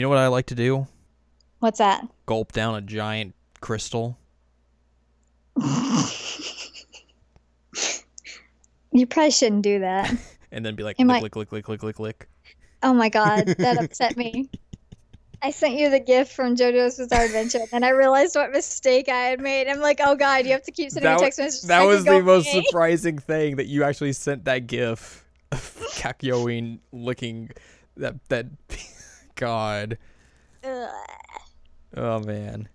You know what I like to do? What's that? Gulp down a giant crystal. You probably shouldn't do that. and then be like Am lick, I- lick, lick, lick, lick, lick, lick. Oh my god, that upset me. I sent you the gift from JoJo's Bizarre Adventure, and I realized what mistake I had made. I'm like, oh god, you have to keep sending That, me text messages. that so was the most surprising thing that you actually sent that gif of Kakyoin licking that that God. Ugh. Oh man.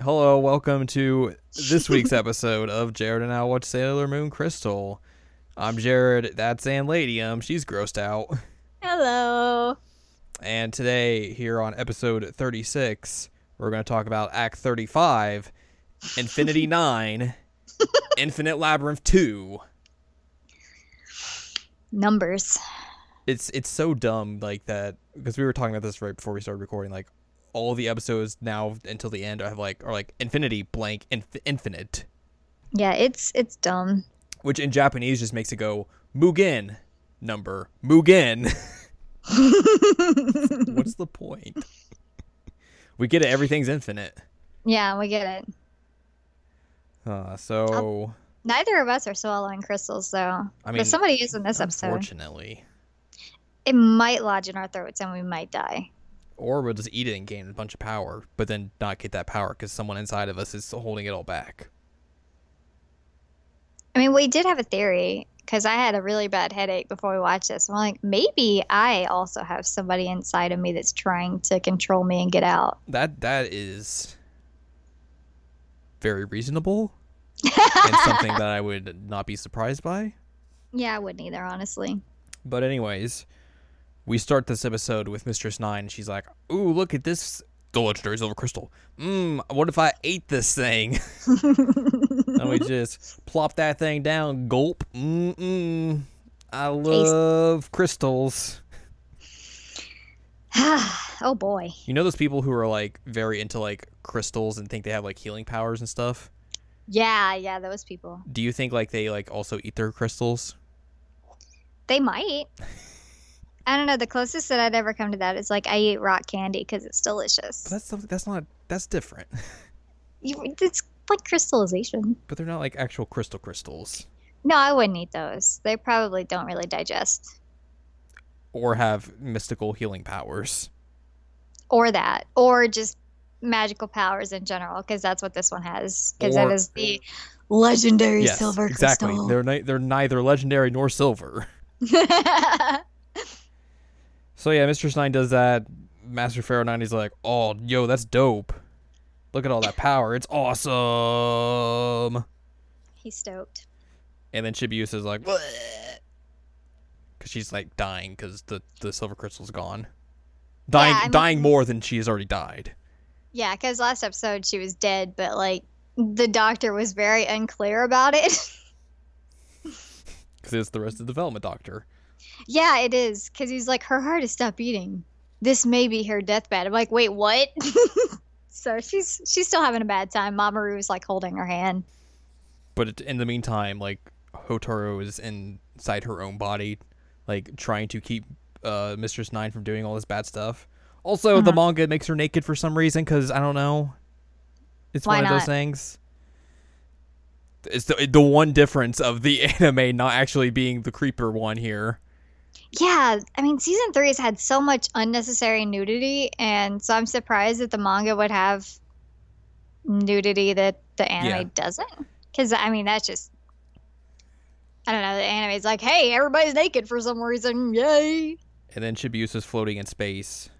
Hello, welcome to this week's episode of Jared and I Watch Sailor Moon Crystal. I'm Jared, that's Ann Ladium, she's grossed out. Hello. And today, here on episode 36, we're going to talk about Act 35, Infinity 9, Infinite Labyrinth 2. Numbers. It's it's so dumb like that because we were talking about this right before we started recording like all the episodes now until the end I have like are like infinity blank inf- infinite Yeah, it's it's dumb. which in Japanese just makes it go Mugen number Mugen. What's the point? We get it. Everything's infinite. Yeah, we get it. Uh, so Neither of us are swallowing crystals, though. I mean, but somebody is in this episode. unfortunately, It might lodge in our throats, and we might die. or we'll just eat it and gain a bunch of power, but then not get that power because someone inside of us is holding it all back. I mean, we did have a theory because I had a really bad headache before we watched this. I'm like, maybe I also have somebody inside of me that's trying to control me and get out. That that is very reasonable and something that I would not be surprised by. Yeah, I wouldn't either, honestly. But anyways, we start this episode with Mistress Nine. She's like, "Ooh, look at this, the legendary silver crystal. Mmm, what if I ate this thing?" and we just plop that thing down. Gulp. Mm mm. I love crystals. oh boy. You know those people who are like very into like crystals and think they have like healing powers and stuff. Yeah, yeah, those people. Do you think like they like also eat their crystals? They might. I don't know. The closest that I'd ever come to that is like I eat rock candy because it's delicious. But that's something that's not that's different. You, it's like crystallization. but they're not like actual crystal crystals No, I wouldn't eat those. They probably don't really digest. or have mystical healing powers. Or that. Or just magical powers in general because that's what this one has. Because that is the legendary yes, silver exactly. crystal. They're ni- they're neither legendary nor silver. So yeah, Mistress Nine does that. Master Pharaoh Nine is like, "Oh, yo, that's dope. Look at all that power. It's awesome." He's stoked. And then Chibiusa is like, because she's like dying because the the silver crystal's gone, dying Yeah, dying more than she has already died. Yeah, because last episode she was dead, but like the doctor was very unclear about it. Because it's the rest of the development doctor. Yeah, it is. Because he's like, her heart has stopped beating. This may be her deathbed. I'm like, wait, what? so she's she's still having a bad time. Mamoru's like holding her hand. But in the meantime, like Hotaru is inside her own body, like trying to keep uh, Mistress Nine from doing all this bad stuff. Also, the Uh-huh. manga makes her naked for some reason because I don't know. It's Why one of those things. It's the the one difference of the anime not actually being the creeper one here. Yeah, I mean, season three has had so much unnecessary nudity, and so I'm surprised that the manga would have nudity that the anime Yeah. doesn't. Because I mean, that's just I don't know. The anime's like, hey, everybody's naked for some reason, yay! And then Chibiusa's floating in space,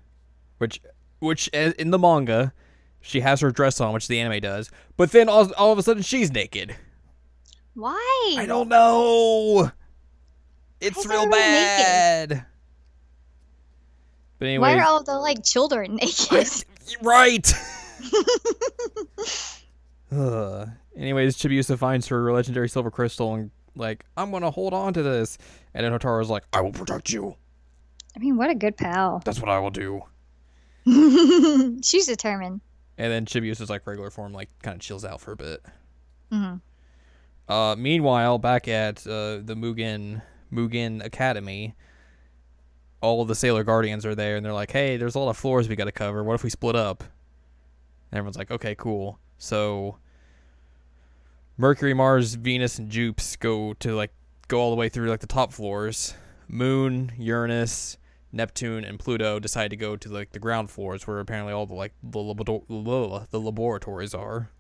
which which uh, in the manga she has her dress on, which the anime does. But then all, all of a sudden she's naked. Why? I don't know. It's is real bad. But Why anyway, are all the like children naked? right. Ugh. Anyways, Chibiusa finds her legendary silver crystal and like, I'm gonna hold on to this. And then Hotaru's like, I will protect you. I mean, what a good pal. That's what I will do. She's determined. And then Chibiusa's like regular form, like kind of chills out for a bit. hmm Uh, meanwhile, back at uh, the Mugen Mugen Academy, all of the Sailor Guardians are there, and they're like, "Hey, there's a lot of floors we got to cover. What if we split up?" And everyone's like, "Okay, cool." So Mercury, Mars, Venus, and Jupes go to like go all the way through like the top floors. Moon, Uranus, Neptune, and Pluto decide to go to like the ground floors, where apparently all the like the, labor- the laboratories are.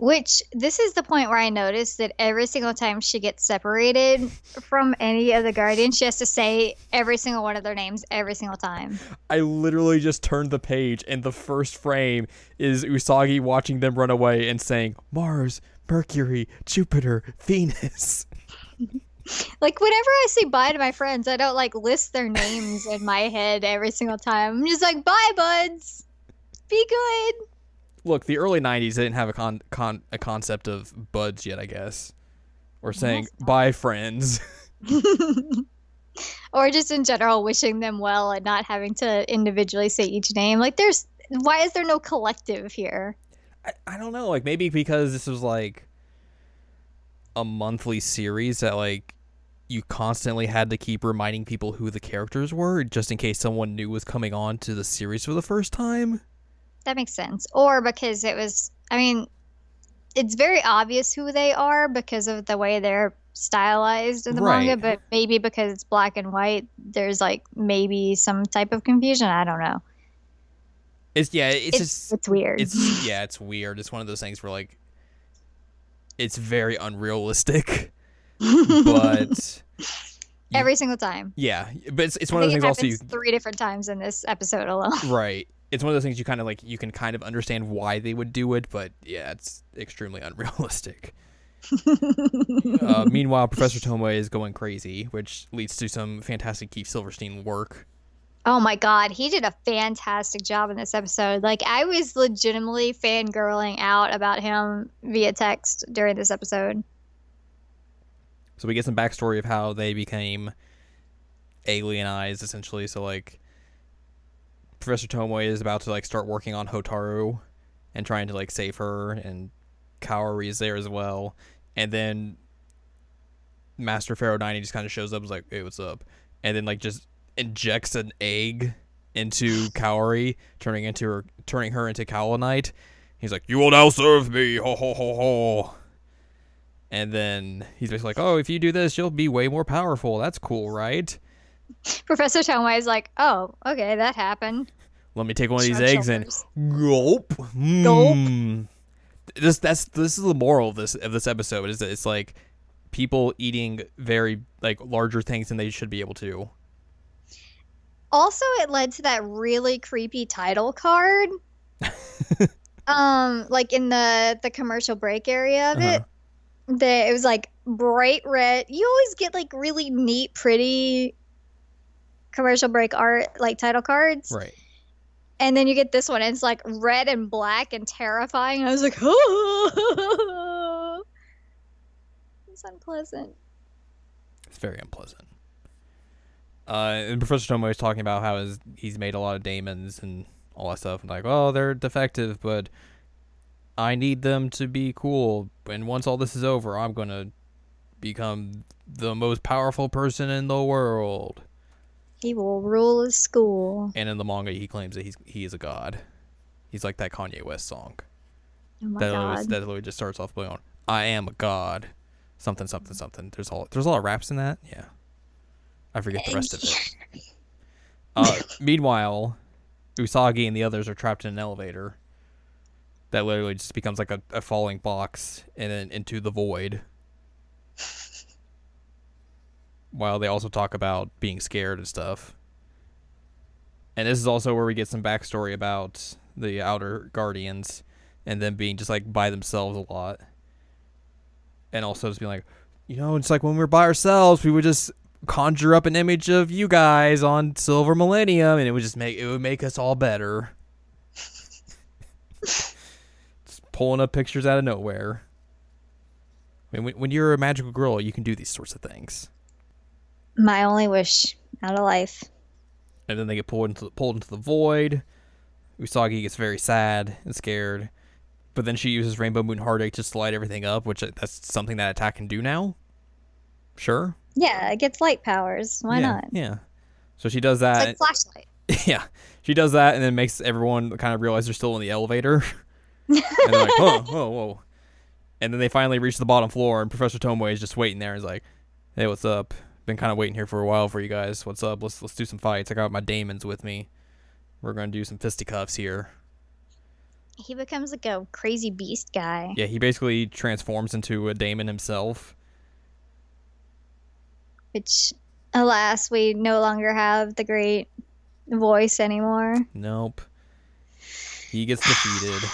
Which this is the point where I noticed that every single time she gets separated from any of the guardians, she has to say every single one of their names every single time. I literally just turned the page, and the first frame is Usagi watching them run away and saying Mars, Mercury, Jupiter, Venus. like whenever I say bye to my friends, I don't like list their names in my head every single time. I'm just like, bye, buds. Be good look, the early '90s they didn't have a con, con a concept of buds yet, I guess, or saying bye, friends. or just in general wishing them well and not having to individually say each name. Like, there's why is there no collective here? I, I don't know. Like maybe because this was like a monthly series that like you constantly had to keep reminding people who the characters were just in case someone new was coming on to the series for the first time that makes sense. Or because it was, I mean, it's very obvious who they are because of the way they're stylized in the right. manga, but maybe because it's black and white, there's like maybe some type of confusion. I don't know. It's yeah, it's, it's just it's weird. It's yeah, it's weird. It's one of those things where like it's very unrealistic, but every single time. Yeah, but it's it's one of those things also you three different times in this episode alone. Right it's one of those things you kind of like you can kind of understand why they would do it, but yeah, it's extremely unrealistic. uh, meanwhile, Professor Tomoe is going crazy, which leads to some fantastic Keith Silverstein work. Oh my god, he did a fantastic job in this episode. Like I was legitimately fangirling out about him via text during this episode. So we get some backstory of how they became alienized essentially. So like Professor Tomoe is about to like start working on Hotaru and trying to like save her, and Kaori is there as well. And then Master Pharaoh 90 just kind of shows up, is like, "Hey, what's up?" And then like just injects an egg into Kaori, turning into her, turning her into Knight. He's like, "You will now serve me!" Ho ho ho ho. And then he's basically like, "Oh, if you do this, you'll be way more powerful. That's cool, right?" Professor Tomoe is like, oh, okay, that happened. Let me take one of these eggs and gulp. Mm. Gulp. This that's this is the moral of this of this episode is that it's like people eating very like larger things than they should be able to. Also, it led to that really creepy title card. um, like in the the commercial break area of uh-huh. it, that it was like bright red. You always get like really neat, pretty commercial break art like title cards. Right. And then you get this one, and it's like red and black and terrifying. I was like, oh, it's unpleasant. It's very unpleasant. Uh, and Professor Tomoe is talking about how his, he's made a lot of daemons and all that stuff. And like, oh, they're defective, but I need them to be cool. And once all this is over, I'm gonna become the most powerful person in the world. He will rule his school. And in the manga, he claims that he's he is a god. He's like that Kanye West song. Oh my that god! Always, that literally just starts off going, "I am a god," something, something, something. There's all there's a lot of raps in that. Yeah, I forget the rest of it. Uh, meanwhile, Usagi and the others are trapped in an elevator that literally just becomes like a, a falling box and then into the void while they also talk about being scared and stuff. And this is also where we get some backstory about the outer guardians and them being just like by themselves a lot. And also just being like, you know, it's like when we are by ourselves, we would just conjure up an image of you guys on Silver Millennium and it would just make it would make us all better. just pulling up pictures out of nowhere. I mean, when, when you're a magical girl, you can do these sorts of things. My only wish out of life. And then they get pulled into the, pulled into the void. Usagi gets very sad and scared, but then she uses Rainbow Moon Heartache to slide everything up, which uh, that's something that attack can do now. Sure. Yeah, it gets light powers. Why yeah, not? Yeah. So she does that. It's like flashlight. yeah, she does that, and then makes everyone kind of realize they're still in the elevator. and they're like, "Whoa, whoa, whoa!" And then they finally reach the bottom floor, and Professor Tomoe is just waiting there. And is like, "Hey, what's up? Been kind of waiting here for a while for you guys. What's up? Let's let's do some fights. I got my daemons with me. We're gonna do some fisticuffs here." He becomes like a crazy beast guy. Yeah, he basically transforms into a daemon himself. Which, alas, we no longer have the great voice anymore. Nope. He gets defeated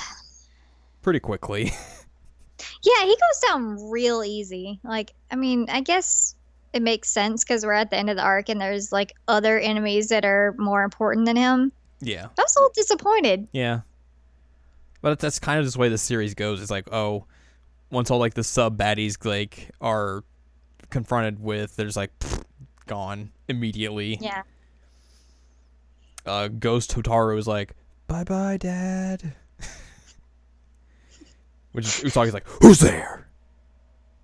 pretty quickly. yeah, he goes down real easy. Like, I mean, I guess it makes sense because we're at the end of the arc and there's like other enemies that are more important than him. Yeah. I was a little disappointed. Yeah. But that's kind of just the way the series goes. It's like, oh, once all like the sub baddies like are confronted with, there's like pfft, gone immediately. Yeah. Uh, Ghost Hotaru is like, bye bye, dad. Which is Usagi's like, who's there?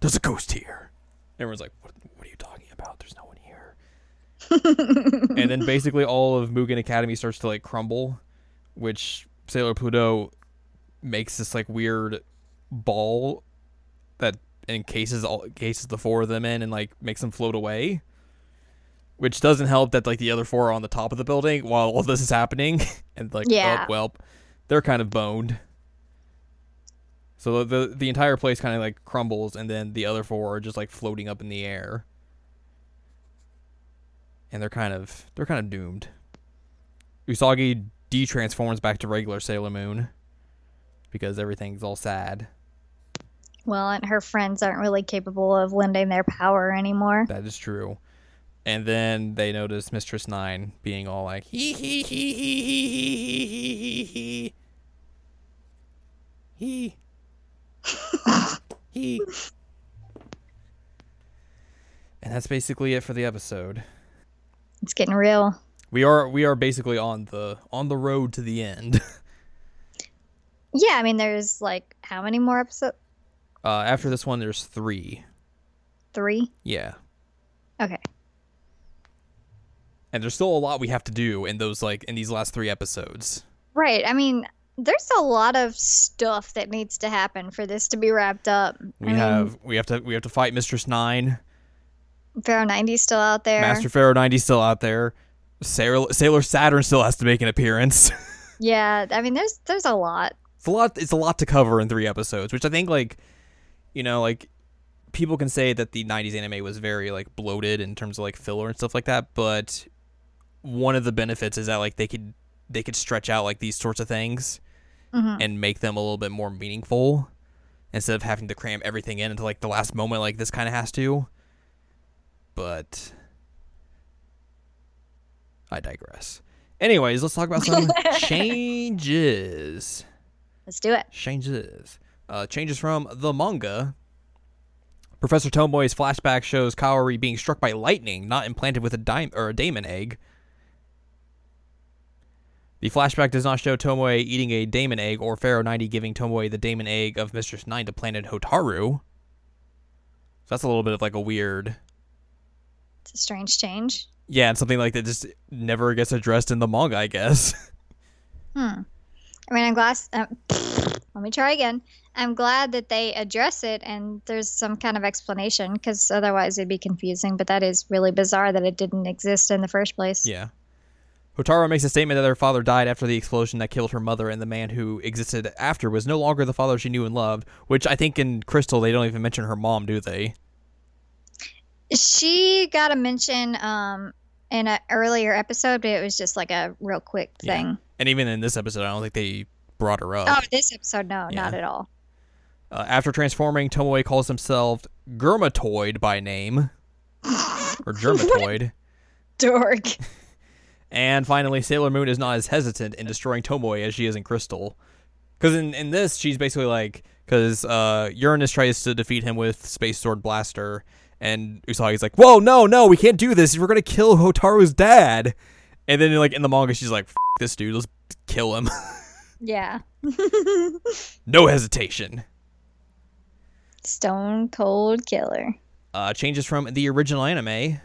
There's a ghost here. Everyone's like, what, what are you talking about? There's no one here. and then basically all of Mugen Academy starts to like crumble, which Sailor Pluto makes this like weird ball that encases all cases the four of them in and like makes them float away. Which doesn't help that like the other four are on the top of the building while all this is happening, and like oh, Yeah. oh well, they're kind of boned. So the the entire place kind of like crumbles, and then the other four are just like floating up in the air, and they're kind of they're kind of doomed. Usagi de-transforms back to regular Sailor Moon because everything's all sad. Well, and her friends aren't really capable of lending their power anymore. That is true. And then they notice Mistress Nine being all like hee hee hee hee hee hee hee hee hee hee hee. And that's basically it for the episode. It's getting real. We are we are basically on the on the road to the end. Yeah, I mean, there's like how many more episodes? Uh, after this one, there's three. Three. Yeah, Okay. and there's still a lot we have to do in those like in these last three episodes. Right. I mean, there's a lot of stuff that needs to happen for this to be wrapped up. We I mean, have we have to we have to fight Mistress Nine. Pharaoh 90's still out there. Master Pharaoh 90 still out there. Sailor, Sailor Saturn still has to make an appearance. Yeah, I mean, there's there's a lot. it's a lot. It's a lot to cover in three episodes, which I think like, you know, like people can say that the 90s anime was very like bloated in terms of like filler and stuff like that, but one of the benefits is that like they could they could stretch out like these sorts of things Mhm. and make them a little bit more meaningful instead of having to cram everything in into like the last moment like this kind of has to. But I digress. Anyways, let's talk about some changes. Let's do it. Changes. Uh, changes from the manga. Professor Tomoe's flashback shows Kaori being struck by lightning, not implanted with a dime or a daemon egg. The flashback does not show Tomoe eating a daemon egg or Pharaoh 90 giving Tomoe the daemon egg of Mistress 9 to planet Hotaru. So that's a little bit of like a weird It's a strange change. Yeah, and something like that just never gets addressed in the manga, I guess. Hmm. I mean, I'm glad. Uh, let me try again. I'm glad that they address it and there's some kind of explanation because otherwise it'd be confusing. But that is really bizarre that it didn't exist in the first place. yeah. Hotaru makes a statement that her father died after the explosion that killed her mother, and the man who existed after was no longer the father she knew and loved. Which I think in Crystal they don't even mention her mom, do they? She got a mention um, in an earlier episode, but it was just like a real quick Yeah. thing. And even in this episode, I don't think they brought her up. Oh, this episode, no, Yeah. not at all. Uh, after transforming, Tomoe calls himself Germatoid by name, or Germatoid. Dork. And finally, Sailor Moon is not as hesitant in destroying Tomoe as she is in Crystal. Because in, in this, she's basically like, because uh, Uranus tries to defeat him with Space Sword Blaster, and Usagi's like, whoa, no, no, we can't do this. We're going to kill Hotaru's dad. And then, like, in the manga, she's like, F this dude, let's kill him. Yeah. no hesitation. Stone cold killer. Uh, changes from the original anime.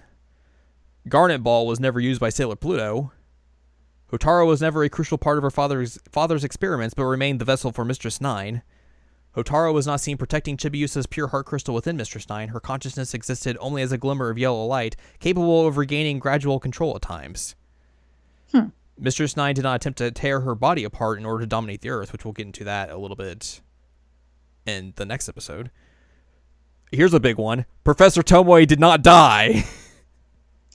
Garnet Ball was never used by Sailor Pluto. Hotaru was never a crucial part of her father's father's experiments, but remained the vessel for Mistress Nine. Hotaru was not seen protecting Chibiusa's pure heart crystal within Mistress Nine. Her consciousness existed only as a glimmer of yellow light, capable of regaining gradual control at times. Hmm. Mistress Nine did not attempt to tear her body apart in order to dominate the Earth, which we'll get into that a little bit in the next episode. Here's a big one Professor Tomoe did not die.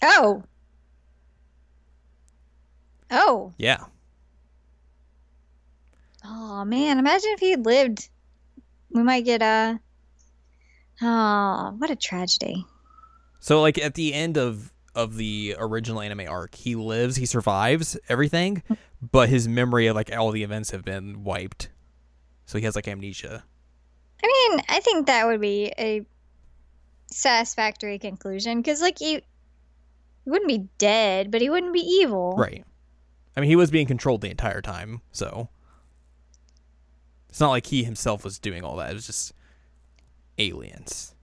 Oh. Oh. yeah. Oh man, imagine if he lived. We might get a. Oh, what a tragedy. So like at the end of of the original anime arc, he lives, he survives everything, mm. but his memory of like all the events have been wiped. So he has like amnesia. I mean, I think that would be a satisfactory conclusion because, like, he, he wouldn't be dead, but he wouldn't be evil. Right. I mean, he was being controlled the entire time, so it's not like he himself was doing all that. It was just aliens.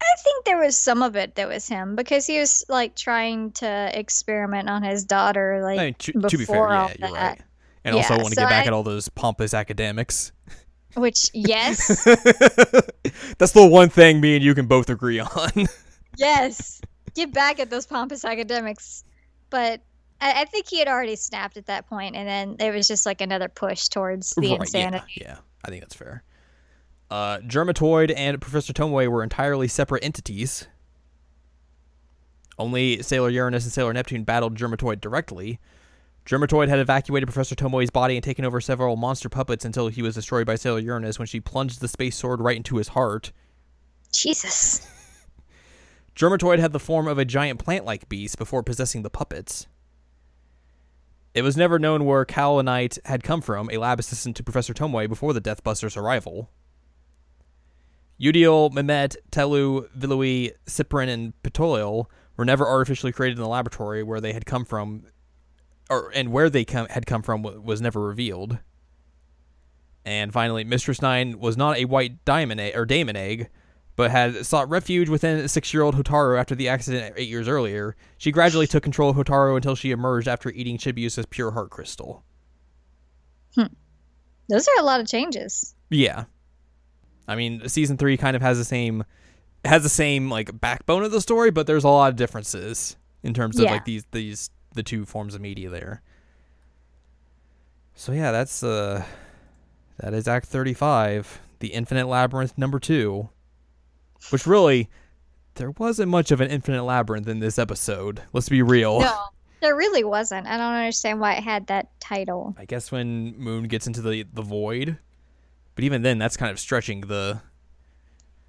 I think there was some of it that was him because he was like trying to experiment on his daughter, like I mean, to, to be fair, before yeah, you're that. right. And also Yeah, want to so get back I- at all those pompous academics. Which, yes, That's the one thing me and you can both agree on. yes, get back at those pompous academics. But I, I think he had already snapped at that point, and then it was just like another push towards the Right, insanity. Yeah, yeah, I think that's fair. Uh, Germatoid and Professor Tomoe were entirely separate entities. Only Sailor Uranus and Sailor Neptune battled Germatoid directly. Germatoid had evacuated Professor Tomoe's body and taken over several monster puppets until he was destroyed by Sailor Uranus when she plunged the space sword right into his heart. Jesus. Germatoid had the form of a giant plant like beast before possessing the puppets. It was never known where Kaolinite had come from, a lab assistant to Professor Tomoe before the Deathbusters' arrival. Eudial, Mimete, Tellu, Viluy, Cyprine, and Ptilol were never artificially created in the laboratory where they had come from, or and where they come, had come from was never revealed. And finally, Mistress Nine was not a white diamond egg, or daemon egg, but had sought refuge within six-year-old Hotaru after the accident eight years earlier. She gradually took control of Hotaru until she emerged after eating Chibiusa's pure heart crystal. Hmm. Those are a lot of changes. Yeah. I mean, season three kind of has the same has the same like backbone of the story, but there's a lot of differences in terms of Yeah. like these these the two forms of media there. So yeah, that's uh that is Act thirty five, the Infinite Labyrinth number two. Which really there wasn't much of an infinite labyrinth in this episode. Let's be real. No, there really wasn't. I don't understand why it had that title. I guess when Moon gets into the the void. But even then that's kind of stretching the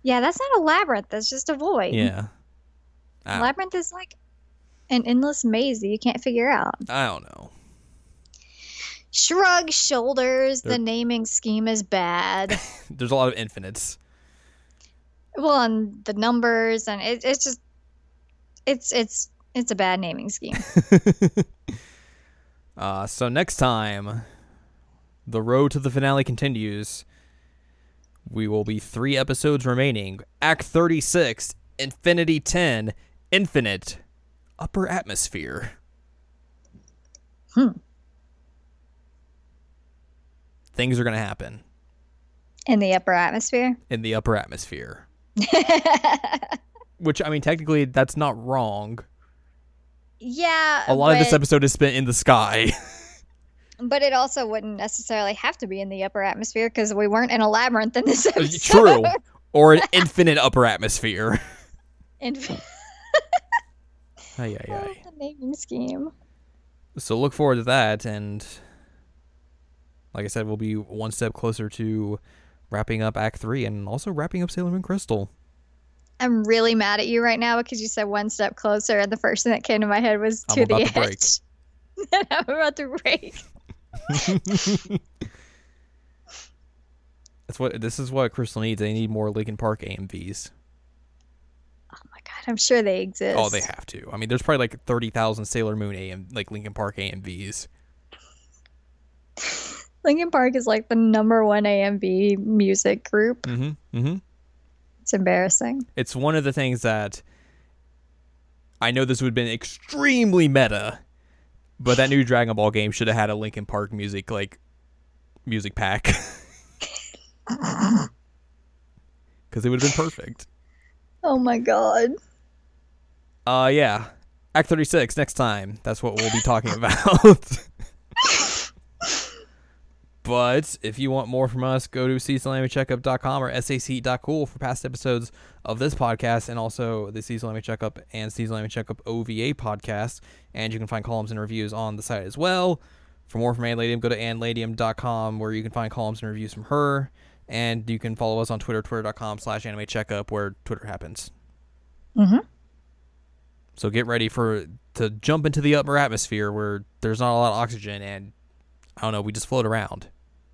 Yeah, that's not a labyrinth. That's just a void. yeah. I Labyrinth is like an endless maze that you can't figure out. I don't know. Shrug shoulders. There- The naming scheme is bad. There's a lot of infinites. Well, and the numbers, and it, it's just, it's it's it's a bad naming scheme. Uh, so next time, the road to the finale continues. We will be three episodes remaining. Act 36, Infinity 10, Infinite, Upper Atmosphere. Hmm. Things are going to happen In the upper atmosphere. in the upper atmosphere. Which, I mean, technically, that's not wrong. yeah. A lot of this episode is spent in the sky. But it also wouldn't necessarily have to be in the upper atmosphere because we weren't in a labyrinth in this uh, episode. True. Or an infinite upper atmosphere. Inf- Ay, ay, ay. Oh, the naming scheme. So look forward to that, and like I said, we'll be one step closer to wrapping up Act Three and also wrapping up Sailor Moon Crystal. I'm really mad at you right now because you said one step closer, and the first thing that came to my head was I'm to the about edge. to break. I'm about to break. That's what this is what Crystal needs. They need more Linkin Park AMVs. Oh my god, I'm sure they exist. Oh, they have to. I mean, there's probably like thirty thousand Sailor Moon AM like Linkin Park AMVs. Linkin Park is like the number one AMV music group. Mm-hmm. Mm-hmm. It's embarrassing. It's one of the things that I know this would have been extremely meta, but that new Dragon Ball game should have had a Linkin Park music like music pack. Because it would have been perfect. Oh my god. Uh, yeah. Act 36 next time. That's what we'll be talking about. But if you want more from us, go to seasonalanimecheckup.com or sac.cool for past episodes of this podcast and also the Anime Checkup and Anime Checkup OVA podcast. And you can find columns and reviews on the site as well. For more from Ann Ladium, go to annladium.com where you can find columns and reviews from her. And you can follow us on Twitter, twitter.com slash anime checkup, where Twitter happens. Mm-hmm. So get ready for to jump into the upper atmosphere where there's not a lot of oxygen and I don't know, we just float around.